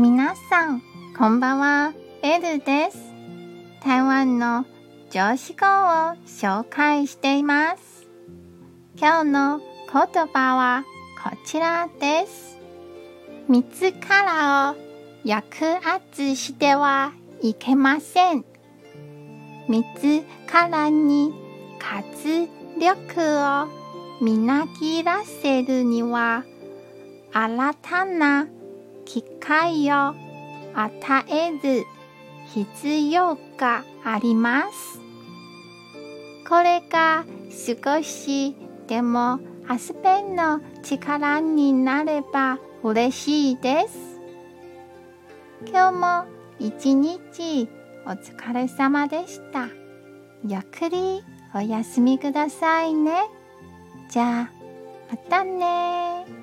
皆さん、こんばんは、エルです。台湾の上司語を紹介しています。今日の言葉はこちらです。自らを抑圧してはいけません。自らに活力をみなぎらせるには新たな機会を与える必要があります。これが少しでもアスペンの力になれば嬉しいです。今日も一日お疲れ様でした。ゆっくりお休みくださいね。じゃあ、またね